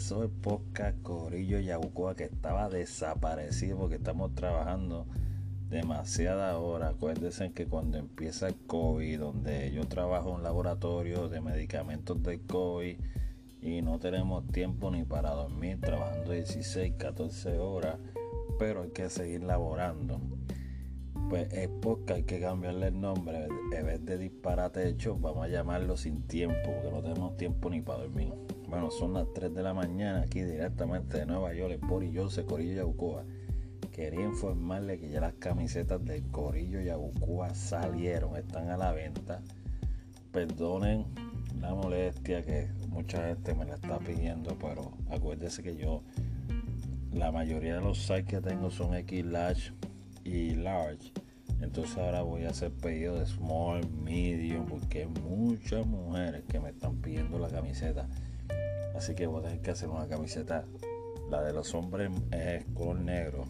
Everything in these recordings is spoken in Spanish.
empezó el podcast Corillo Yabucoa que estaba desaparecido porque estamos trabajando demasiada hora. Acuérdense que cuando empieza el COVID, donde yo trabajo en un laboratorio de medicamentos del COVID y no tenemos tiempo ni para dormir, trabajando 16, 14 horas, pero hay que seguir laborando. Pues el podcast hay que cambiarle el nombre. En vez de disparate hecho, vamos a llamarlo sin tiempo, porque no tenemos tiempo ni para dormir. Bueno, son las 3 de la mañana aquí directamente de Nueva York, el Boris Jose, Corillo Yabucoa. Quería informarle que ya las camisetas del Corillo Yabucoa salieron, están a la venta. Perdonen la molestia que mucha gente me la está pidiendo, pero acuérdese que yo, la mayoría de los sites que tengo son X large y large. Entonces ahora voy a hacer pedido de small, medium, porque hay muchas mujeres que me están pidiendo la camiseta. Así que voy a tener que hacer una camiseta. La de los hombres es color negro.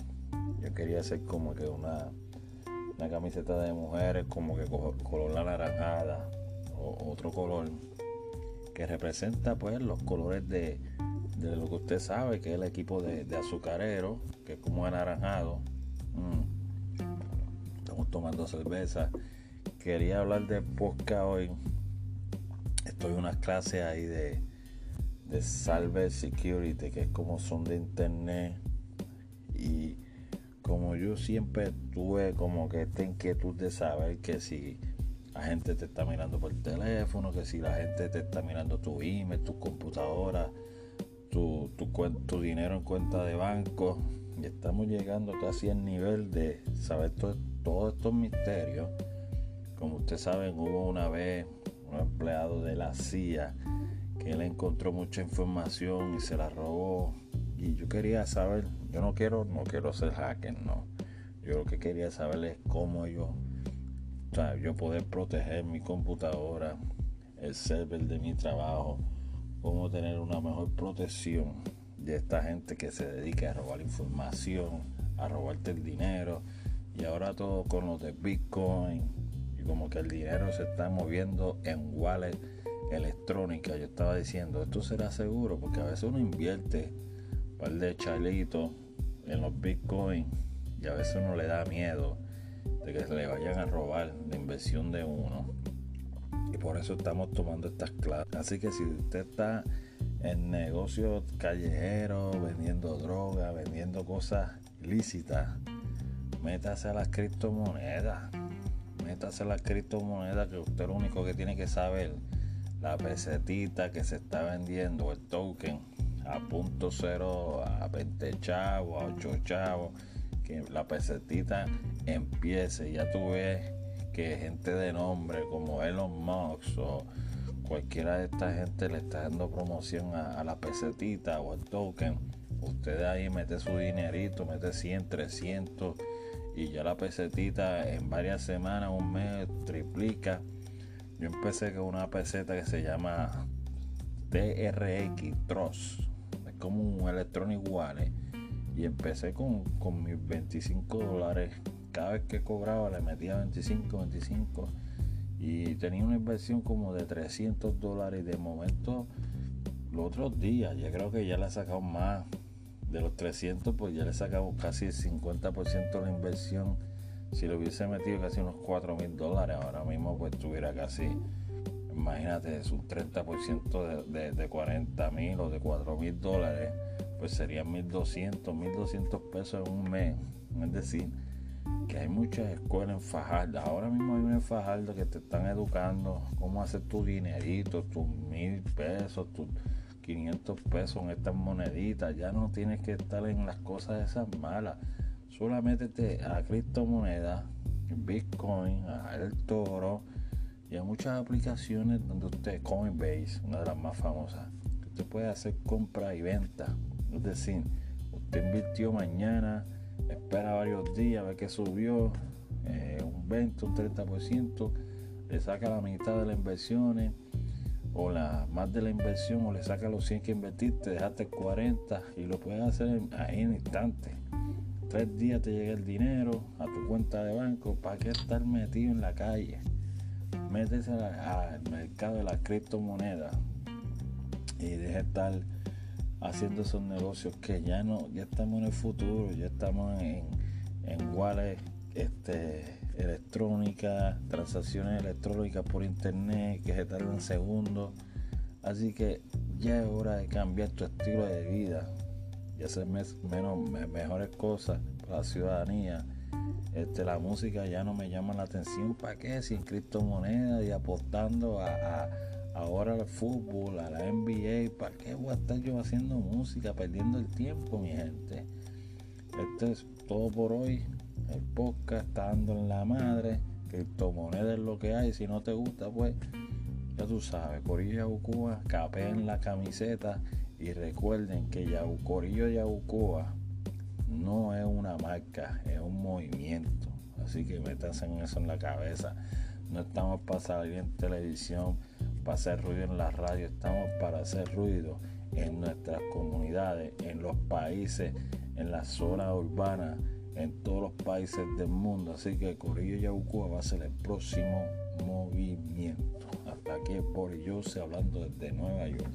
Yo quería hacer como que una, una camiseta de mujeres, como que color anaranjada o otro color que representa pues los colores de, lo que usted sabe que es el equipo de, azucarero, que es como anaranjado. Mm. Estamos tomando cerveza. Quería hablar de posca hoy. Estoy en unas clases ahí de, de Salve Security, que es como son de internet. Y como yo siempre tuve como que esta inquietud de saber que si la gente te está mirando por el teléfono, que si la gente te está mirando tu email, tu computadora, tu, tu, tu dinero en cuenta de banco. Y estamos llegando casi al nivel de saber todos estos misterios. Como ustedes saben, hubo una vez un empleado de la CIA que él encontró mucha información y se la robó. Y yo quería saber, yo no quiero, no quiero ser hacker, no. Yo lo que quería saber es cómo ellos o sea, yo poder proteger mi computadora, el server de mi trabajo, cómo tener una mejor protección de esta gente que se dedica a robar información, a robarte el dinero y ahora todo con los de Bitcoin y como que el dinero se está moviendo en wallet electrónica. Yo estaba diciendo, esto será seguro porque a veces uno invierte un par de chalitos en los Bitcoin y a veces uno le da miedo de que se le vayan a robar la inversión de uno. Y por eso estamos tomando estas clases. Así que si usted está en negocios callejeros, vendiendo droga, vendiendo cosas ilícitas, métase a las criptomonedas. Métase a las criptomonedas que usted lo único que tiene que saber. La pesetita que se está vendiendo, el token, a punto cero, a 20 chavos, a 8 chavos la pesetita empiece. Ya tú ves que gente de nombre como Elon Musk o cualquiera de esta gente le está dando promoción a, la pesetita o al token. Usted ahí mete su dinerito, mete 100, 300 y ya la pesetita en varias semanas, un mes, triplica. Yo empecé con una peseta que se llama TRX Trust. Es como un electronic wallet y empecé con, mis 25 dólares. Cada vez que cobraba le metía 25, 25 y tenía una inversión como de 300 dólares. De momento, los otros días, ya creo que ya le he sacado más de los 300, pues ya le he sacado casi el 50% de la inversión. Si lo hubiese metido casi unos 4 mil dólares, ahora mismo pues casi, imagínate, es un 30% de, de, de 40 mil o de 4 mil dólares pues serían 1200, 1200 pesos en un mes. Es decir, que hay muchas escuelas en Fajardo. Ahora mismo hay una en Fajardo que te están educando cómo hacer tu dinerito, tus mil pesos, tus 500 pesos en estas moneditas. Ya no tienes que estar en las cosas esas malas. Solamente te a criptomonedas, Bitcoin, a El Toro y hay muchas aplicaciones donde usted, Coinbase, una de las más famosas, usted puede hacer compra y venta es decir, usted invirtió mañana, espera varios días, ve que subió eh, un 20, un 30%, le saca la mitad de las inversiones o la más de la inversión o le saca los 100 que invertiste, dejaste 40 y lo puedes hacer ahí en instante. Tres días te llega el dinero a tu cuenta de banco. ¿Para qué estar metido en la calle? Métese al mercado de las criptomonedas y deje estar haciendo esos negocios que ya no, ya estamos en el futuro, ya estamos en, en wallet, este, electrónica, transacciones electrónicas por internet que se tardan segundos. Así que ya es hora de cambiar tu estilo de vida y hacer menos, mejores cosas para la ciudadanía. Este, la música ya no me llama la atención. ¿Para qué? Sin criptomonedas y apostando a, ahora al fútbol, a la NBA. ¿Para qué voy a estar yo haciendo música, perdiendo el tiempo, mi gente? Esto es todo por hoy. El podcast está dando en la madre. Criptomonedas es lo que hay. Si no te gusta, pues ya tú sabes. Corillo Cuba, capé en la camiseta. Y recuerden que Corillo Yabucoa no es una marca, es un movimiento. Así que métanse en eso en la cabeza. No estamos para salir en televisión, para hacer ruido en la radio, estamos para hacer ruido en nuestras comunidades, en los países, en la zona urbana, en todos los países del mundo. Así que Corillo Yabucoa va a ser el próximo movimiento. Hasta aquí por yo hablando desde Nueva York.